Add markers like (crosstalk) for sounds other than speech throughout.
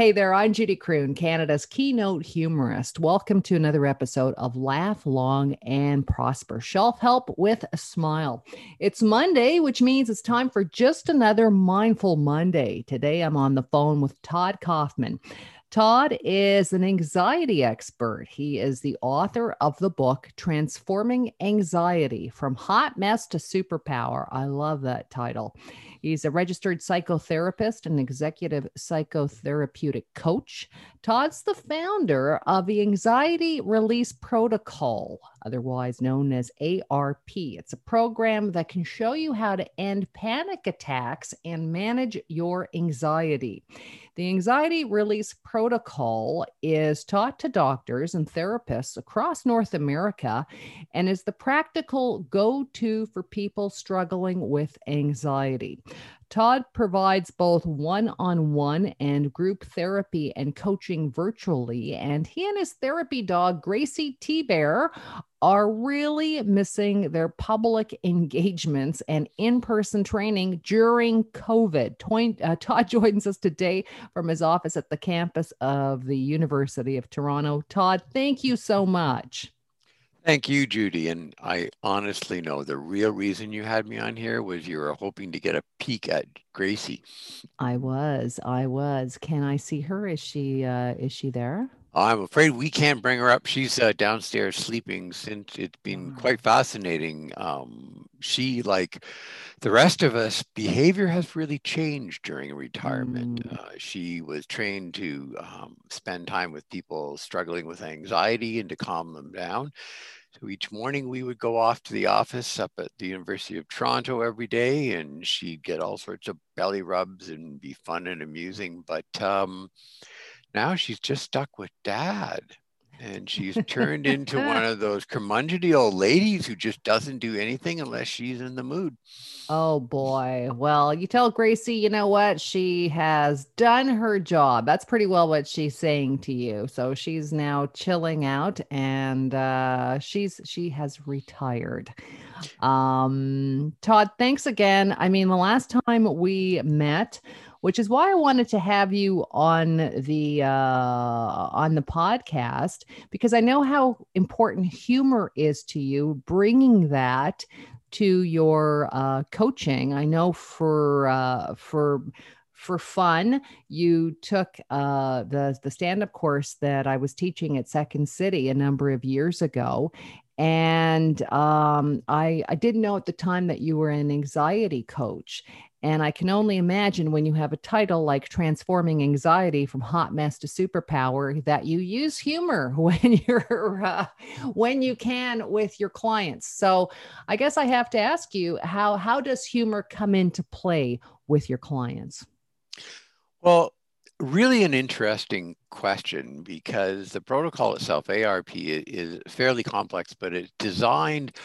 Hey there, I'm Judy Croon, Canada's keynote humorist. Welcome to another episode of Laugh Long and Prosper Self Help with a Smile. It's Monday, which means it's time for just another Mindful Monday. Today I'm on the phone with Todd Kaufman. Todd is an anxiety expert. He is the author of the book Transforming Anxiety from Hot Mess to Superpower. I love that title. He's a registered psychotherapist and executive psychotherapeutic coach. Todd's the founder of the Anxiety Release Protocol, otherwise known as ARP. It's a program that can show you how to end panic attacks and manage your anxiety. The Anxiety Release Protocol is taught to doctors and therapists across North America and is the practical go to for people struggling with anxiety. Todd provides both one on one and group therapy and coaching virtually. And he and his therapy dog, Gracie T Bear, are really missing their public engagements and in person training during COVID. Uh, (laughs) Todd joins us today from his office at the campus of the University of Toronto. Todd, thank you so much. Thank you, Judy. And I honestly know the real reason you had me on here was you were hoping to get a peek at Gracie. I was. I was. Can I see her? Is she uh is she there? I'm afraid we can't bring her up. She's uh, downstairs sleeping since it's been quite fascinating. Um, she, like the rest of us, behavior has really changed during retirement. Mm. Uh, she was trained to um, spend time with people struggling with anxiety and to calm them down. So each morning we would go off to the office up at the University of Toronto every day, and she'd get all sorts of belly rubs and be fun and amusing. But um, now she's just stuck with dad and she's turned into one (laughs) of those curmudgeonly old ladies who just doesn't do anything unless she's in the mood. Oh boy. Well, you tell Gracie, you know what? She has done her job. That's pretty well what she's saying to you. So she's now chilling out and uh she's she has retired. Um Todd, thanks again. I mean, the last time we met, which is why I wanted to have you on the uh, on the podcast because I know how important humor is to you. Bringing that to your uh, coaching, I know for uh, for for fun, you took uh, the the stand up course that I was teaching at Second City a number of years ago, and um, I I didn't know at the time that you were an anxiety coach, and I can only imagine when you have a title like Transforming Anxiety from Hot Mess to Superpower that you use humor (laughs) when you're uh, when you can with your clients. So I guess I have to ask you how how does humor come into play with your clients? Well, really an interesting question because the protocol itself, ARP, is fairly complex, but it's designed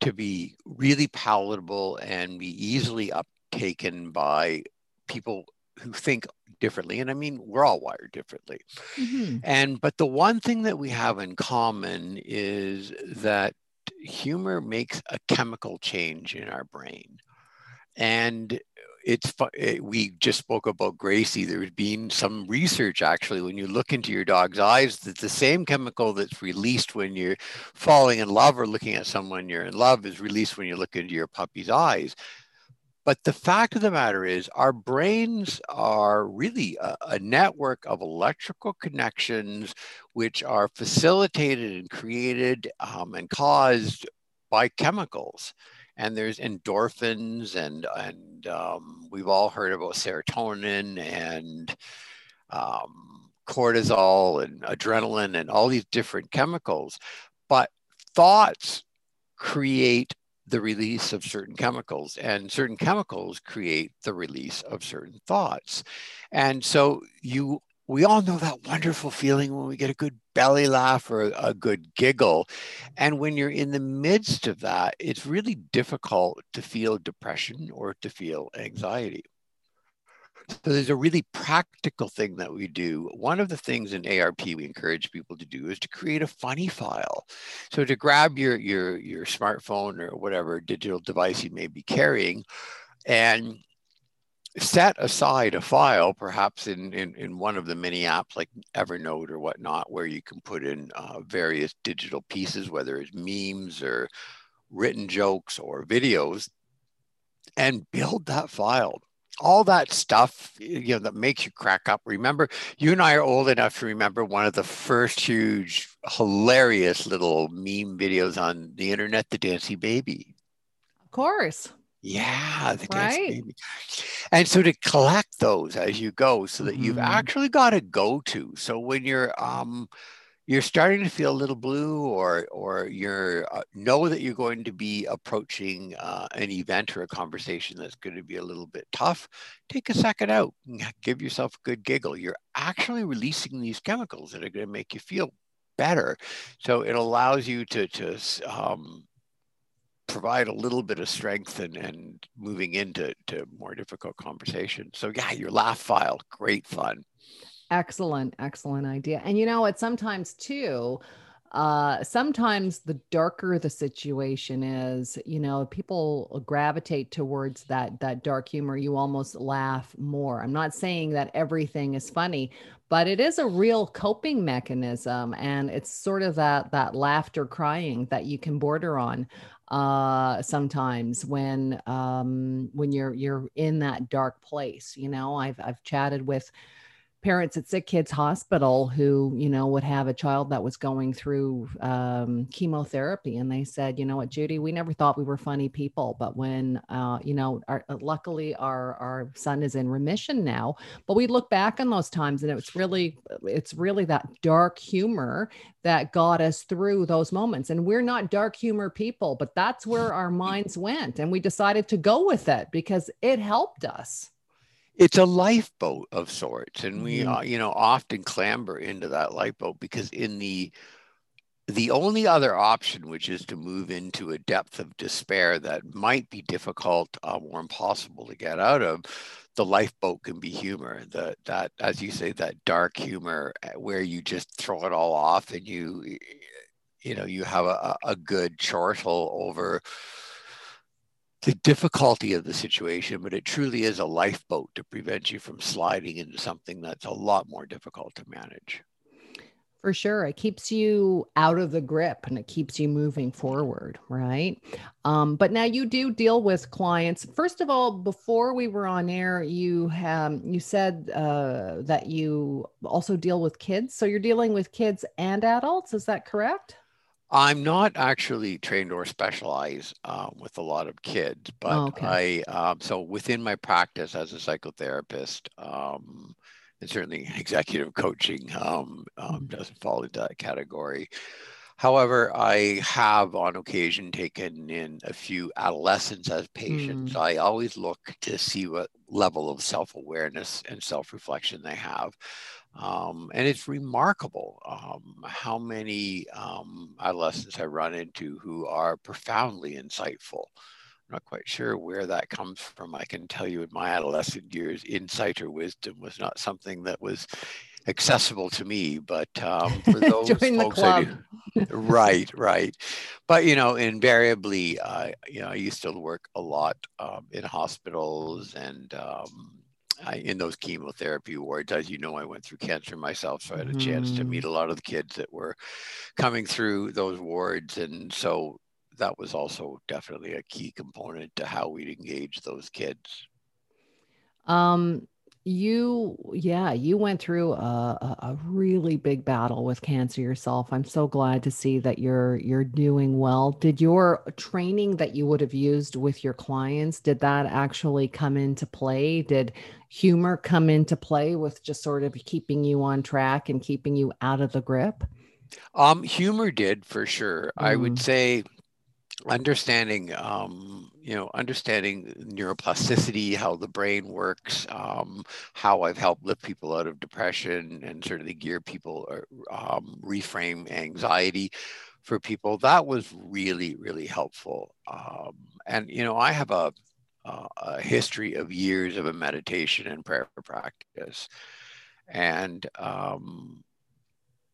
to be really palatable and be easily up taken by people who think differently and i mean we're all wired differently. Mm-hmm. and but the one thing that we have in common is that humor makes a chemical change in our brain. And it's we just spoke about gracie. There's been some research actually when you look into your dog's eyes that the same chemical that's released when you're falling in love or looking at someone you're in love is released when you look into your puppy's eyes but the fact of the matter is, our brains are really a, a, network of electrical connections which are facilitated and created um, and caused by chemicals. And there's endorphins, and, and um, we've all heard about serotonin and um, cortisol and adrenaline and all these different chemicals. But thoughts create the release of certain chemicals, and certain chemicals create the release of certain thoughts. And so you we all know that wonderful feeling when we get a good belly laugh or a, good giggle. And when you're in the midst of that, it's really difficult to feel depression or to feel anxiety. So there's a really practical thing that we do. One of the things in ARP we encourage people to do is to create a funny file. So to grab your your your smartphone or whatever digital device you may be carrying and set aside a file, perhaps in, in, in one of the many apps like Evernote or whatnot, where you can put in uh, various digital pieces, whether it's memes or written jokes or videos, and build that file. All that stuff, you know, that makes you crack up. Remember, you and I are old enough to remember one of the first huge, hilarious little meme videos on the internet, the Dancing Baby. Of course. Yeah, the right. baby. And so to collect those as you go so that mm-hmm. you've actually got a go to. So when you're um you're starting to feel a little blue or or you're uh, know that you're going to be approaching uh, an event or a conversation that's going to be a little bit tough take a second out give yourself a good giggle you're actually releasing these chemicals that are going to make you feel better so it allows you to to um, provide a little bit of strength and, and moving into to more difficult conversations. So yeah, your laugh file, great fun. Excellent, excellent idea. And you know what? Sometimes too, uh, sometimes the darker the situation is, you know, people gravitate towards that that dark humor. You almost laugh more. I'm not saying that everything is funny, but it is a real coping mechanism, and it's sort of that that laughter crying that you can border on uh, sometimes when um, when you're you're in that dark place. You know, I've I've chatted with parents at Sick Kids Hospital who, you know, would have a child that was going through um, chemotherapy. And they said, you know what, Judy, we never thought we were funny people. But when, uh, you know, our, uh, luckily our, our son is in remission now, but we look back on those times and it's really, it's really that dark humor that got us through those moments. And we're not dark humor people, but that's where our minds went. And we decided to go with it because it helped us it's a lifeboat of sorts and we uh, you know often clamber into that lifeboat because in the the only other option which is to move into a depth of despair that might be difficult um, or impossible to get out of the lifeboat can be humor. That that as you say that dark humor uh, where you just throw it all off and you you know you have a, a good chortle over the difficulty of the situation, but it truly is a lifeboat to prevent you from sliding into something that's a lot more difficult to manage. For sure. It keeps you out of the grip and it keeps you moving forward, right? Um, but now you do deal with clients. First of all, before we were on air, you have you said uh, that you also deal with kids. So you're dealing with kids and adults. Is that correct? I'm not actually trained or specialized um, with a lot of kids, but oh, okay. I um, so within my practice as a psychotherapist, um, and certainly (laughs) executive coaching um, um, mm. doesn't fall into that category. However, I have on occasion taken in a few adolescents as patients. Mm. I always look to see what level of self awareness and self reflection they have. Um, and it's remarkable um, how many um, adolescents I run into who are profoundly insightful. I'm not quite sure where that comes from. I can tell you in my adolescent years, insight or wisdom was not something that was accessible to me, but um, for (laughs) those folks, I do. (laughs) right, right. But you know, invariably, uh, you know, I used to work a lot um, in hospitals and um, I, in those chemotherapy wards. As you know, I went through cancer myself, so I had a mm. chance to meet mm. a lot of the kids that were coming through those wards, and so that was also definitely a key component to how we'd engage those kids. Um, you yeah you went through a, a, really big battle with cancer yourself i'm so glad to see that you're you're doing well did your training that you would have used with your clients did that actually come into play did humor come into play with just sort of keeping you on track and keeping you out of the grip um humor did for sure mm. i would mm. say understanding um, you know understanding neuroplasticity how the brain works um, how i've helped lift people out of depression and certainly gear people or um, reframe anxiety for people that was really really helpful. Um, and you know i have a, a, a history of years of a meditation and prayer practice. And um,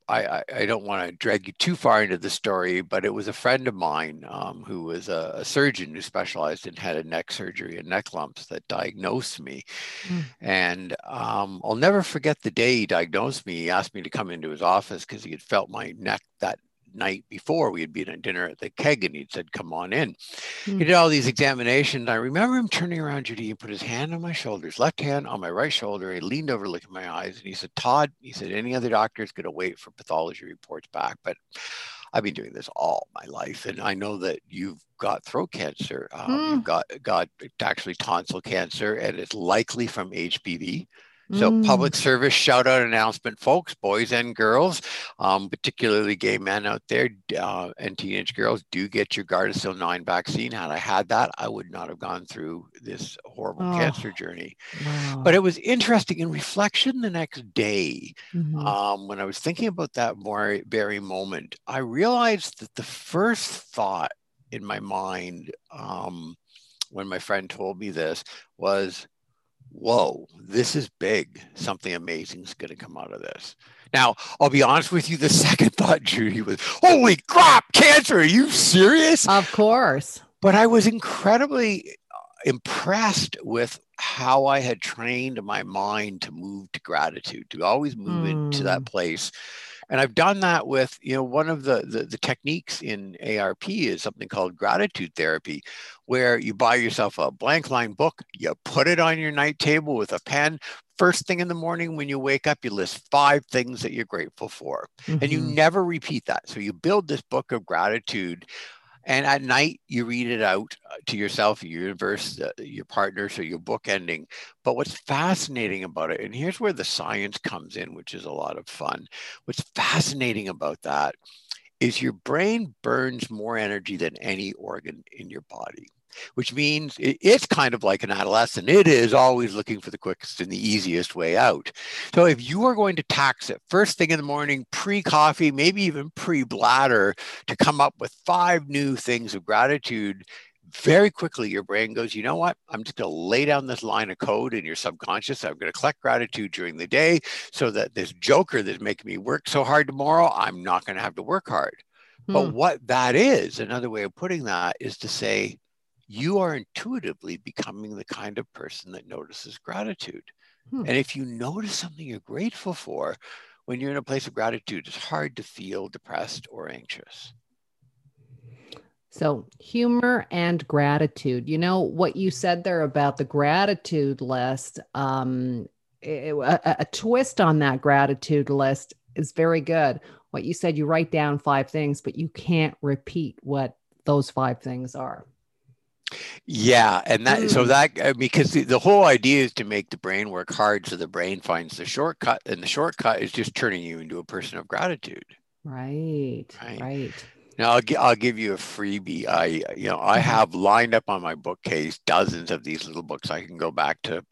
I, I, don't want to drag you too far into the story, but it was a friend of mine um, who was a, a, surgeon who specialized in head and neck surgery and neck lumps that diagnosed me. Mm. And um, I'll never forget the day he diagnosed me. He asked me to come into his office because he had felt my neck that night before we had been at dinner at the keg and he'd said, come on in. Mm. He did all these examinations. I remember him turning around, Judy, and put his hand on my shoulders, left hand on my right shoulder. He leaned over, looking my eyes, and he said, Todd, he said, any other doctor is going to wait for pathology reports back. But I've been doing this all my life, and I know that you've got throat cancer. Um, mm. You've got got actually tonsil cancer, and it's likely from HPV. So, mm. public service shout out announcement, folks, boys and girls, um, particularly gay men out there uh, and teenage girls, do get your Gardasil 9 vaccine. Had I had that, I would not have gone through this horrible oh. cancer journey. Wow. But it was interesting in reflection the next day mm-hmm. um, when I was thinking about that very moment. I realized that the first thought in my mind um, when my friend told me this was, whoa, this is big. Something amazing is going to come out of this. Now, I'll be honest with you. The (laughs) second thought, Judy, was, holy crap, cancer. Are you serious? Of course. But I was incredibly uh, impressed with how I had trained my mind to move to gratitude, to always move mm. into that hmm. place and I've done that with, you know, one of the, the, the techniques in ARP is something called gratitude therapy, where you buy yourself a blank line book, you put it on your night table with a pen. First thing in the morning when you wake up, you list five things that you're grateful for, mm-hmm. and you mm-hmm. never repeat that. So you build this book of gratitude and at night, you read it out to yourself, your universe, uh, your partner, so your book ending. But what's fascinating about it, and here's where the science comes in, which is a lot of fun. What's fascinating about that is your brain burns more energy than any organ in your body which means it's kind of like an adolescent. It is always looking for the quickest and the easiest way out. So if you are going to tax it first thing in the morning, pre coffee, maybe even pre bladder, to come up with five new things of gratitude, very quickly your brain goes, you know what? I'm just going to lay down this line of code in your subconscious. I'm going to collect gratitude during the day so that this joker that's making me work so hard tomorrow, I'm not going to have to work hard. Hmm. But what that is, another way of putting that is to say, you are intuitively becoming the kind of person that notices gratitude. Hmm. And if you notice something you're grateful for, when you're in a place of gratitude, it's hard to feel depressed or anxious. So, humor and gratitude. You know, what you said there about the gratitude list, um, it, a, a twist on that gratitude list is very good. What you said, you write down five things, but you can't repeat what those five things are. Yeah, and that mm. so that because the, the, whole idea is to make the brain work hard, so the brain finds the shortcut, and the shortcut is just turning you into a person of gratitude. Right. Right. right. Now I'll, I'll give you a freebie. I you know I mm-hmm. have lined up on my bookcase dozens of these little books. I can go back to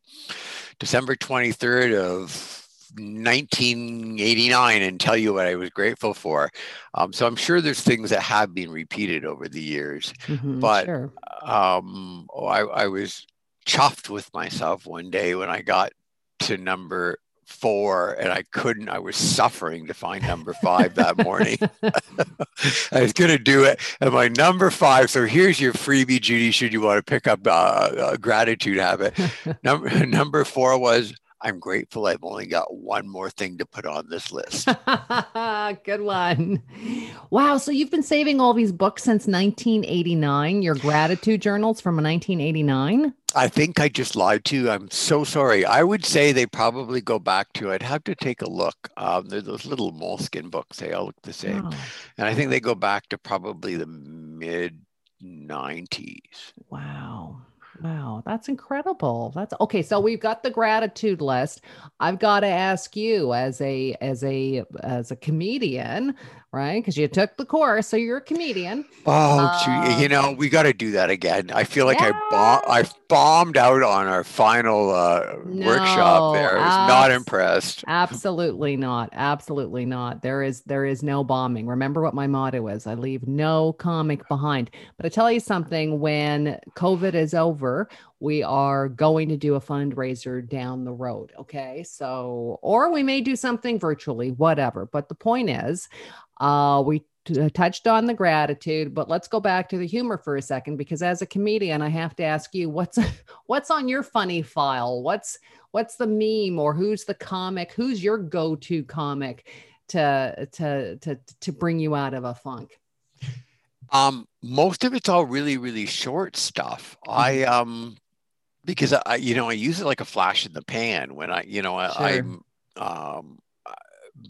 December twenty third of 1989 and tell you what I was grateful for. Um, so I'm sure there's things that have been repeated over the years, mm-hmm, but sure. um, oh, I, I was chuffed with myself one day when I got to number four and I couldn't, I was suffering to find number five that morning. (laughs) (laughs) I was going to do it. And my number five, so here's your freebie, Judy, should you want to pick up uh, a gratitude habit. (laughs) number, number four was I'm grateful I've only got one more thing to put on this list. (laughs) Good one. Wow. So you've been saving all these books since 1989, your gratitude journals from 1989? I think I just lied to you. I'm so sorry. I would say they probably go back to, I'd have to take a look. Um, they're those little Moleskine books, they all look the same. And I think they go back to probably the mid 90s. Wow. Wow, that's incredible. That's okay. So we've got the gratitude list. I've got to ask you as a as a as a comedian, right? Because you took the course, so you're a comedian. Oh, uh, you know, we got to do that again. I feel like yeah. I bomb- I bombed out on our final uh, no, workshop. There, I was abs- not impressed. Absolutely not. Absolutely not. There is there is no bombing. Remember what my motto is: I leave no comic behind. But I tell you something: when COVID is over, we are going to do a fundraiser down the road. Okay. So, or we may do something virtually, whatever. But the point is, uh, we t- uh, touched on the gratitude, but let's go back to the humor for a second because as a comedian, I have to ask you what's (laughs) what's on your funny file? What's what's the meme or who's the comic? Who's your go-to comic to to to to bring you out of a funk? Um, most of it's all really, really short stuff. Mm-hmm. I um because I, you know, I use it like a flash in the pan when I, you know. I, am um,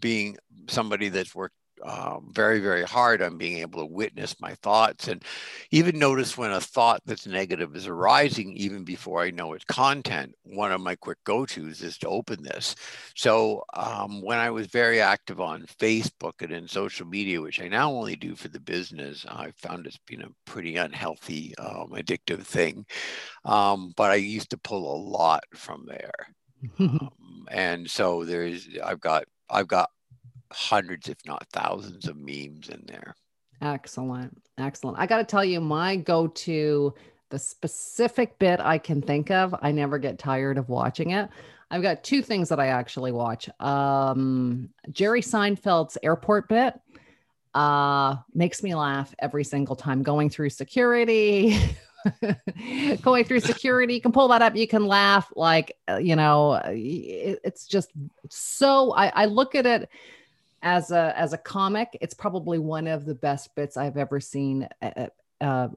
being somebody that's worked um, very, very hard on being able to witness my thoughts and even notice when a thought that's negative is arising, even before I know its content. One of my quick go tos is to open this. So, um, when I was very active on Facebook and in social media, which I now only do for the business, I found it's been a pretty unhealthy, um, addictive thing. Um, but I used to pull a lot from there. (laughs) Um, and so there's, I've got I've got hundreds, if not thousands, of memes in there. Excellent. Excellent. I got to tell you, my go to, the specific bit I can think of, I never get tired of watching it. I've got two things that I actually watch. Um, Jerry Seinfeld's airport bit uh, makes me laugh every single time going through security. (laughs) going through security you can pull that up you can laugh like uh, you know it, it's just so I, I look at it as a as a comic, it's probably one of the best bits I've ever seen. Uh, uh, uh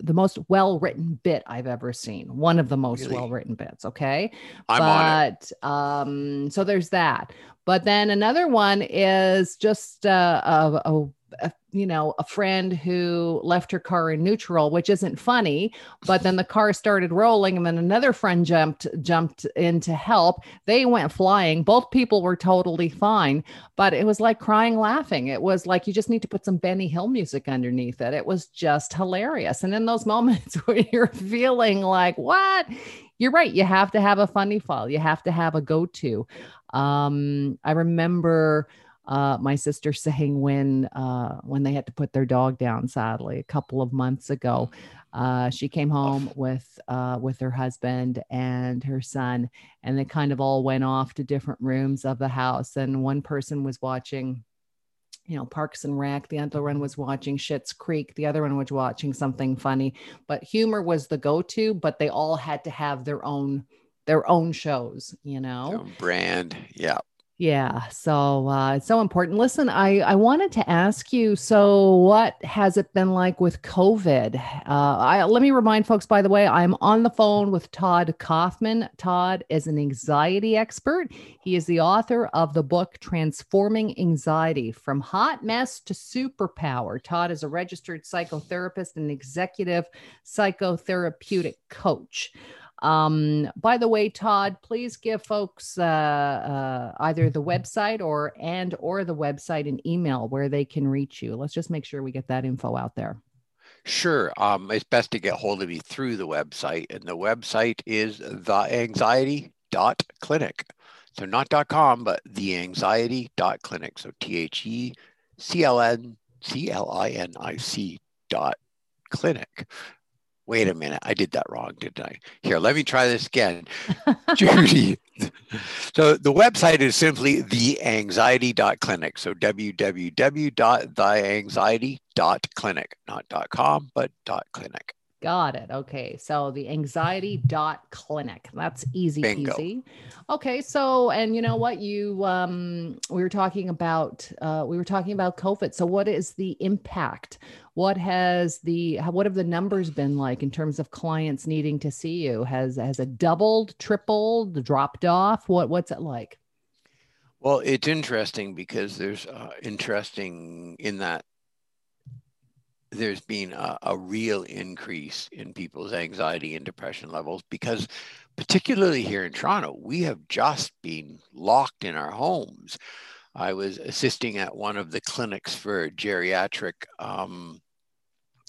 the most well written bit I've ever seen. One of the most really? well written bits. Okay, I'm but um, so there's that. But then another one is just uh, a, a a, you know a friend who left her car in neutral which isn't funny but then the car started rolling and then another friend jumped jumped in to help. They went flying. Both people were totally fine but it was like crying laughing. It was like you just need to put some benny hill music underneath it. It was just hilarious. And in those (laughs) moments where you're feeling like what? You're right. You have to have a funny file you have to have a go-to. Um, i remember uh, my sister saying when uh, when they had to put their dog down sadly a couple of months ago. Uh, she came home with uh, with her husband and her son and they kind of all went off to different rooms of the house and one person was watching you know parks and rec the other one was watching Schitt's Creek the other one was watching something funny but humor was the go-to but they all had to have their own their own shows you know? Brand yeah yeah, so uh, it's so important. Listen, I I wanted to ask you. So, what has it been like with COVID? Uh, I, let me remind folks. By the way, I'm on the phone with Todd Kaufman. Todd is an anxiety expert. He is the author of the book Transforming Anxiety: From Hot Mess to Superpower. Todd is a registered psychotherapist and executive psychotherapeutic coach. Um, by the way, Todd, please give folks uh, uh, either the website or and or the website and email where they can reach you. Let's just make sure we get that info out there. Sure. Um, it's best to get hold of me through the website, and the website is theanxiety.clinic. So not .com, but theanxiety.clinic. So T H E C L N C L I N I C dot clinic wait a minute, I did that wrong, didn't I? Here, let me try this again. (laughs) Judy. So the website is simply theanxiety.clinic. So www.theanxiety.clinic, not .com, but .clinic. Got it. Okay. So the anxiety dot clinic. That's easy Bingo. peasy. Okay. So and you know what? You um we were talking about uh we were talking about COVID. So what is the impact? What has the what have the numbers been like in terms of clients needing to see you? Has has it doubled, tripled, dropped off? What what's it like? Well, it's interesting because there's uh, interesting in that there's been a, a, real increase in people's anxiety and depression levels because particularly here in toronto we have just been locked in our homes I was assisting at one of the clinics for geriatric um,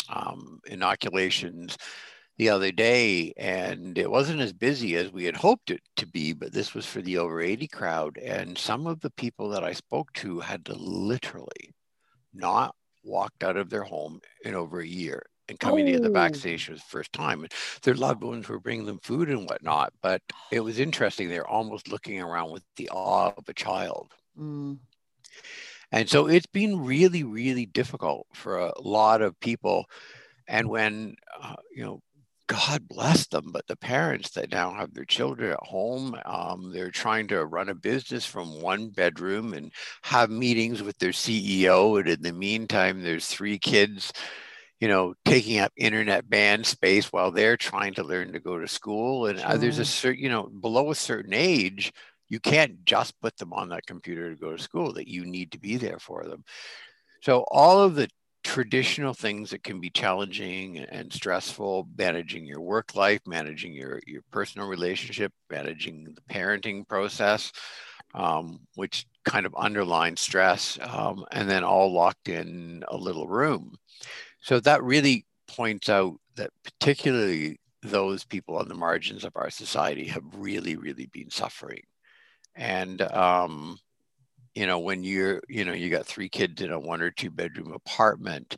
um, inoculations the other day, and it wasn't as busy as we had hoped it to be, but this was for the over 80 crowd. And some of the people that I spoke to had to literally not walked out of their home in over a year and coming oh. to the vaccination was the first time. And their loved ones were bringing them food and whatnot. But it was interesting. They're almost looking around with the awe of a child. Mm. And so it's been really, really difficult for a lot of people. And when, uh, you know, God bless them, but the parents that now have their children at home, um, they're trying to run a business from one bedroom and have meetings with their CEO. And in the meantime, there's three kids, you know, taking up internet band space while they're trying to learn to go to school. And sure. uh, there's a certain, you know, below a certain age, you can't just put them on that computer to go to school, that you need to be there for them. So all of the traditional things that can be challenging and stressful managing your work life managing your, your personal relationship managing the parenting process um, which kind of underlines stress um, and then all locked in a little room. So that really points out that particularly those people on the margins of our society have really really been suffering. And um, you know when you're you know you got three kids in a one or two bedroom apartment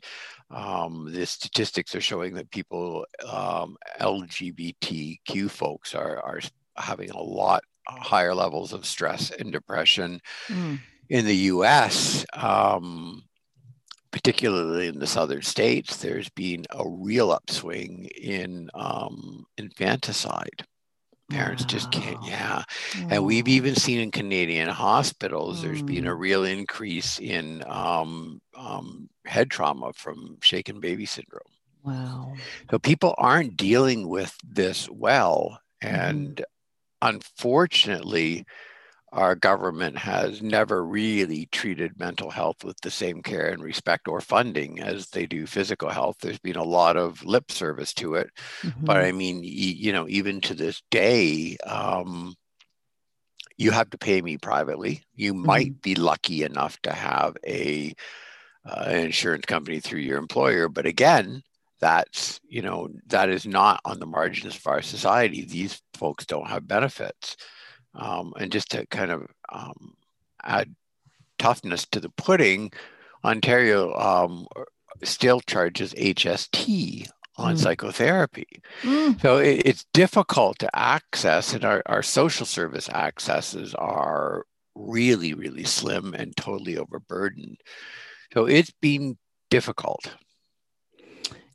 um, the statistics are showing that people um, lgbtq folks are are having a lot higher levels of stress and depression mm. in the us um, particularly in the southern states there's been a real upswing in um, infanticide Parents wow. just can't, yeah. And we've even seen in Canadian hospitals, mm. there's been a mm. real increase in um, um, head trauma from shaken baby syndrome. Wow. So people aren't dealing with this well. Mm-hmm. And mm. unfortunately, our government has never really treated mental health with the same care and respect or funding as they do physical health. There's been a lot of lip service to it, mm-hmm. but I mean, you know, even to this day, um, you have to pay me privately. You mm-hmm. might be lucky enough to have a uh, an insurance company through your employer, but again, that's you know that is not on the margins of our society. These folks don't have benefits. Um, and just to kind of um, add toughness to the pudding, Ontario um, still charges HST on mm. psychotherapy. Mm. So it, it's difficult to access, and our, our social service accesses are really, really slim and totally overburdened. So it's been difficult.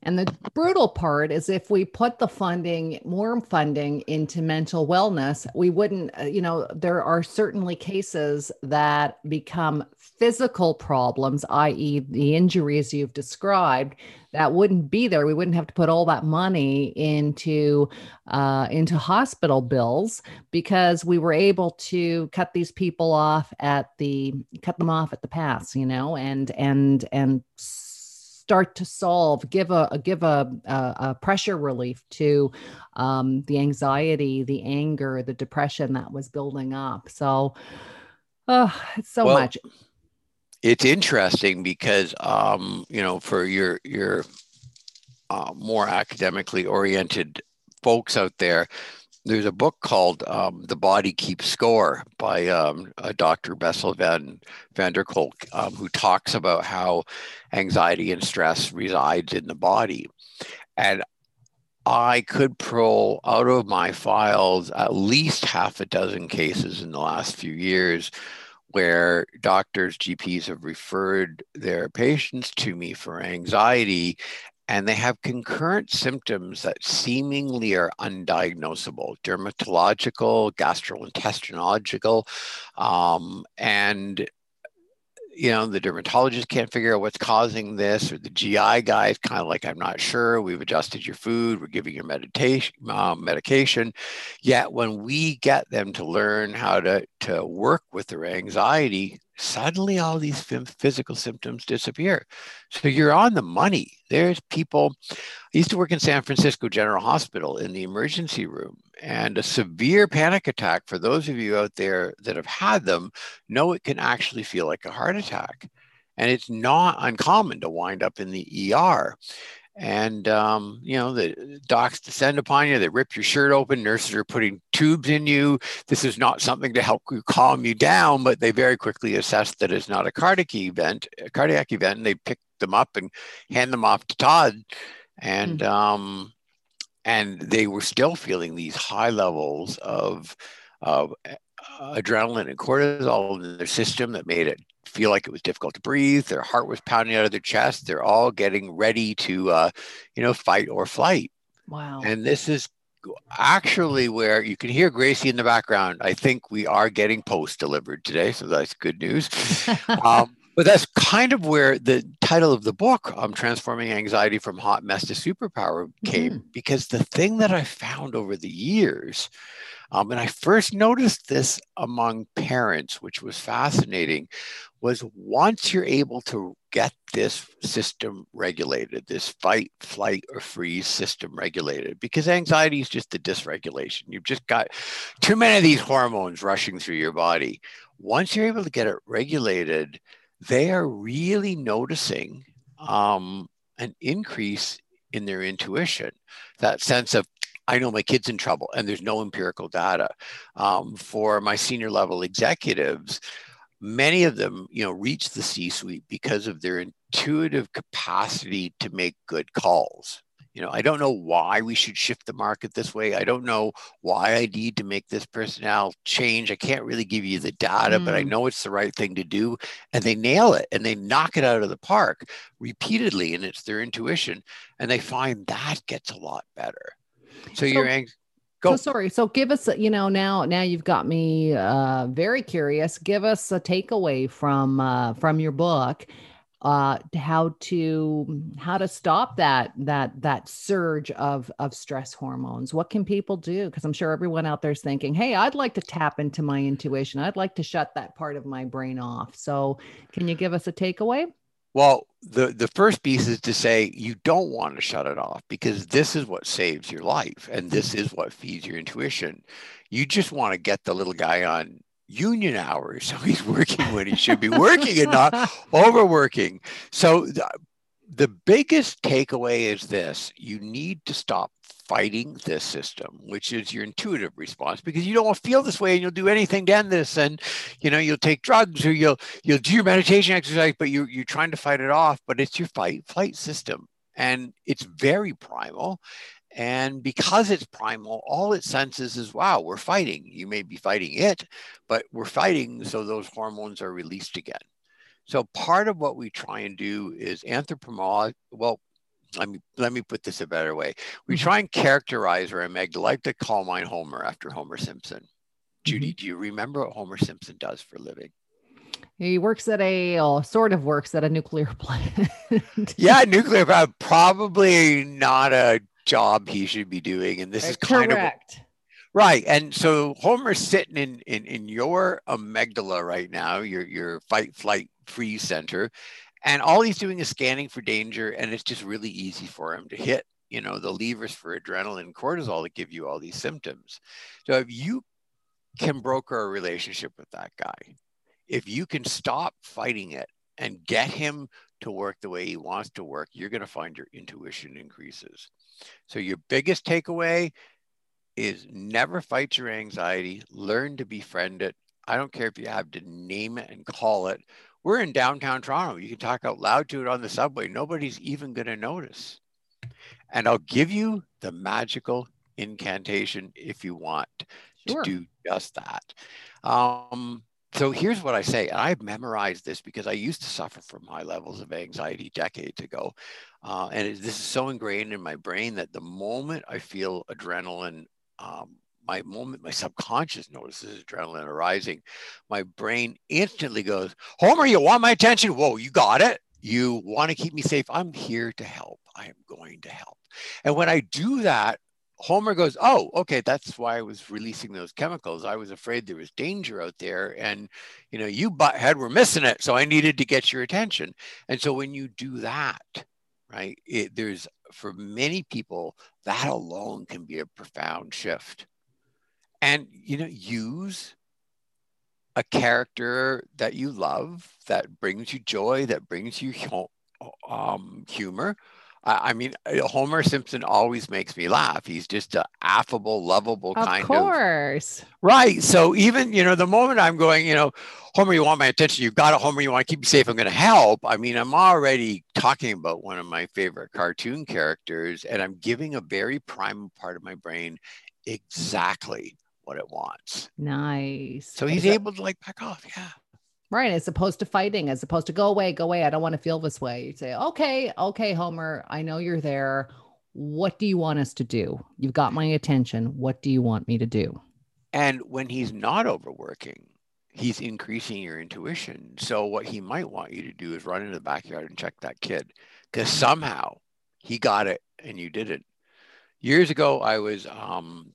And the brutal part is if we put the funding, more funding into mental wellness, we wouldn't, uh, you know, there are certainly cases that become physical problems, i.e., the injuries you've described, that wouldn't be there. We wouldn't have to put all that money into uh, into hospital bills because we were able to cut these people off at the cut them off at the pass, you know, and and and start to solve, give a, give a, a, a pressure relief to um, the anxiety, the anger, the depression that was building up. So, oh, it's so well, much. It's interesting because um, you know, for your your uh, more academically oriented folks out there, there's a book called um, The Body Keeps Score by um, Dr. Bessel van, van der Kolk, um, who talks about how anxiety and stress resides in the body. And I could pull out of my files at least half a dozen cases in the last few years where doctors, GPs have referred their patients to me for anxiety and they have concurrent symptoms that seemingly are undiagnosable dermatological, gastrointestinal, um, and you know the dermatologist can't figure out what's causing this or the gi guy is kind of like i'm not sure. We've adjusted your food. We're giving you meditation um, medication. Yet when we get them to learn how to to work with their anxiety suddenly all these physical symptoms disappear. So you're on the money. There's people. I used to work in San Francisco General Hospital in the emergency room, and a severe panic attack, for those of you out there that have had them, know it can actually feel like a heart attack. And it's not uncommon to wind up in the ER and um, you know the docs descend upon you they rip your shirt open nurses are putting tubes in you this is not something to help you calm you down but they very quickly assess that it's not a cardiac event a cardiac event and they pick them up and hand them off to todd and mm-hmm. um, and they were still feeling these high levels of of uh, adrenaline and cortisol in their system that made it feel like it was difficult to breathe. Their heart was pounding out of their chest. They're all getting ready to, uh, you know, fight or flight. Wow. And this is actually where you can hear Gracie in the background. I think we are getting post delivered today, so that's good news. (laughs) um, but that's kind of where the title of the book, um, Transforming Anxiety from Hot Mess to Superpower, came mm-hmm. because the thing that I found over the years um, and I first noticed this among parents, which was fascinating, was once you're able to get this system regulated, this fight, flight, or freeze system regulated, because anxiety is just a dysregulation. You've just got too many of these hormones rushing through your body. Once you're able to get it regulated, they are really noticing um, an increase in their intuition, that sense of I know my kid's in trouble, and there's no empirical data. Um, for my senior level executives, many of them, you know, reach the C-suite because of their intuitive capacity to make good calls. You know, I don't know why we should shift the market this way. I don't know why I need to make this personnel change. I can't really give you the data, mm. but I mm. know it's the right thing to do. And they nail it and they knock it out of the park repeatedly. And it's their intuition. And they find that gets a lot better. So, so you're ang- Go. So sorry. So give us, you know, now now you've got me uh, very curious. Give us a takeaway from uh, from your book, uh, how to how to stop that that that surge of of stress hormones. What can people do? Because I'm sure everyone out there is thinking, "Hey, I'd like to tap into my intuition. I'd like to shut that part of my brain off." So, can you give us a takeaway? Well, the, the first piece is to say you don't want to shut it off because this is what saves your life and this is what feeds your intuition. You just want to get the little guy on union hours so he's working when he should be (laughs) working and not overworking. So the, the biggest takeaway is this you need to stop fighting this system, which is your intuitive response, because you don't feel this way and you'll do anything to end this. And you know, you'll take drugs or you'll you'll do your meditation exercise, but you you're trying to fight it off, but it's your fight flight system. And it's very primal. And because it's primal, all it senses is, wow, we're fighting. You may be fighting it, but we're fighting so those hormones are released again. So part of what we try and do is anthropomorphize, well, let me let me put this a better way. We mm-hmm. try and characterize our amygdala. I like to call mine Homer after Homer Simpson. Judy, mm-hmm. do you remember what Homer Simpson does for a living? He works at a, or sort of works at a nuclear (laughs) plant. yeah, nuclear plant. Probably not a job he should be doing. And this is kind Correct. of right. And so Homer's sitting in in in your amygdala right now, your your fight, flight, freeze center, and all he's doing is scanning for danger, and it's just really easy for him to hit, you know, the levers for adrenaline and cortisol that give you all these symptoms. So if you can broker a relationship with that guy, if you can stop fighting it and get him to work the way he wants to work, you're going to find your intuition increases. So your biggest takeaway is never fight your anxiety, learn to befriend it. I don't care if you have to name it and call it we're in downtown Toronto. You can talk out loud to it on the subway. Nobody's even going to notice. And I'll give you the magical incantation if you want sure. to do just that. Um, so here's what I say. And I've memorized this because I used to suffer from high levels of anxiety decades ago. Uh, and it, this is so ingrained in my brain that the moment I feel adrenaline um, my moment, my subconscious notices adrenaline arising, my brain instantly goes, Homer, you want my attention? Whoa, you got it. You want to keep me safe? I'm here to help. I am going to help. And when I do that, Homer goes, Oh, okay, that's why I was releasing those chemicals. I was afraid there was danger out there. And, you know, you butthead were missing it. So I needed to get your attention. And so when you do that, right, it, there's for many people, that alone can be a profound shift. And, you know, use a character that you love, that brings you joy, that brings you um, humor, I mean, uh, Homer Simpson always makes me laugh. He's just an affable, lovable of kind course. of. Of course. Right. So even, you know, the moment I'm going, you know, Homer, you want my attention. You've got it, Homer. You want to keep me safe. I'm going to help. I mean, I'm already talking about one of my favorite cartoon characters, and I'm giving a very primal part of my brain exactly what it wants. Nice. So he's able to like back off. Yeah. Right. As opposed to fighting, as opposed to go away, go away. I don't want to feel this way. You say, okay, okay, Homer, I know you're there. What do you want us to do? You've got my attention. What do you want me to do? And when he's not overworking, he's increasing your intuition. So what he might want you to do is run into the backyard and check that kid because somehow he got it and you didn't. Years ago, I was um,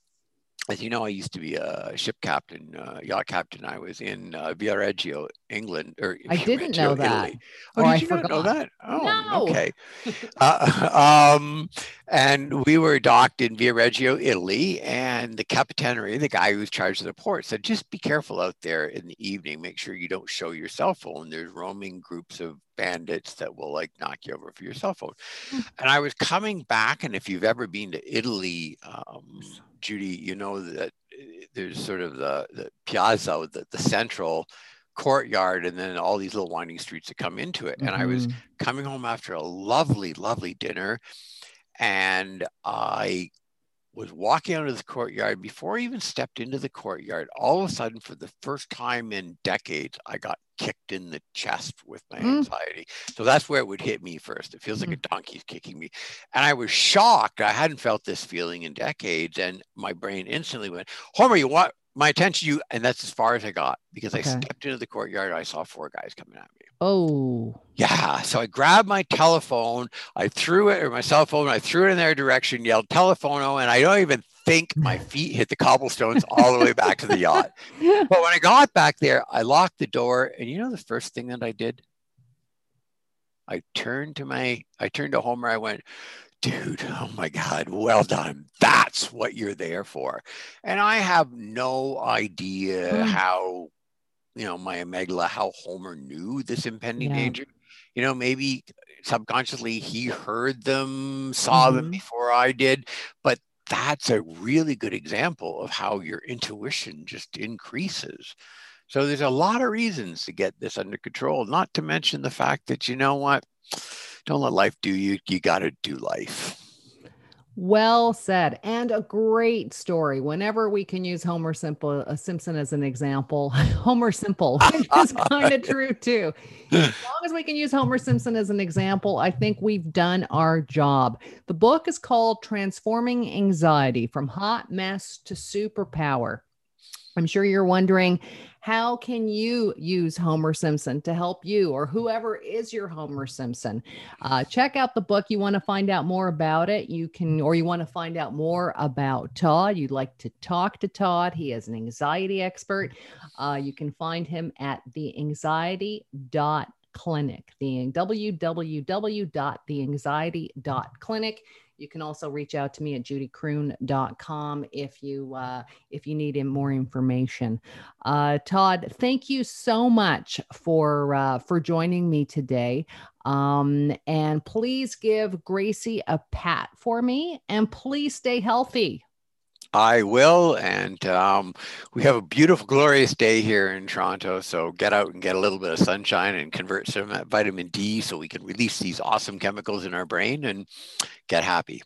as you know, I used to be a ship captain, uh, yacht captain. I was in uh, Viareggio, England. Or (laughs) I didn't know that. Italy. Oh, oh did I you forgot. know that? Oh, no. okay. (laughs) uh, (laughs) um, and we were docked in Viareggio, Italy, and the capitanery, the guy who's charged of the port, said, "Just be careful out there in the evening. Make sure you don't show your cell phone. There's roaming groups of bandits that will like knock you over for your cell phone." Hmm. and I was coming back, and if you've ever been to Italy. Um, Judy, you know that eh, there's sort of the, the piazza, the, the central courtyard, and then all these little winding streets that come into it. Mm-hmm. And I was mm-hmm. coming home after a lovely, lovely dinner, and I was walking out of the courtyard. Before I even stepped into the courtyard, all of a sudden, for the first time in decades, I got kicked in the chest with my mm. anxiety. So that's where it would hit me first. It feels like mm. a donkey's kicking me. And I was shocked. I hadn't felt this feeling in decades. And my brain instantly went, Homer, you want my attention? You and that's as far as I got because okay. I stepped into the courtyard. I saw four guys coming at me. Oh. Yeah. So I grabbed my telephone, I threw it or my cell phone, I threw it in their direction, yelled telephono, and I don't even think my (laughs) feet hit the cobblestones all the way back to the yacht. (laughs) But when I got back there, I locked the door. And you know the first thing that I did? I turned to my, I turned to Homer. I went, dude, oh my God, well done. That's what you're there for. And I have no idea mm. how, you know, my amygdala, how Homer knew this impending yeah. danger. You know, maybe subconsciously he heard them, saw mm-hmm. them before I did, but that's a really good example of how your intuition just increases. So there's a lot of reasons to get this under control, not to mention the fact that, you know what, don't let life do you. You got to do life. Well said, and a great story. Whenever we can use Homer Simple, uh, Simpson as an example, (laughs) Homer Simple (laughs) is kind of true too. As (laughs) long as we can use Homer Simpson as an example, I think we've done our job. The book is called Transforming Anxiety from Hot Mess to Superpower. I'm sure you're wondering how can you use Homer Simpson to help you or whoever is your Homer Simpson? Uh, check out the book. You want to find out more about it. You can, or you want to find out more about Todd. You'd like to talk to Todd. He is an anxiety expert. Uh, you can find him at the anxiety clinic the www.theanxiety.clinic you can also reach out to me at judycroon.com if you uh, if you need more information. Uh, Todd, thank you so much for uh, for joining me today. Um, and please give Gracie a pat for me, and please stay healthy. I will. And um, we have a beautiful, glorious day here in Toronto. So get out and get a little bit of sunshine and convert some vitamin D so we can release these awesome chemicals in our brain and get happy.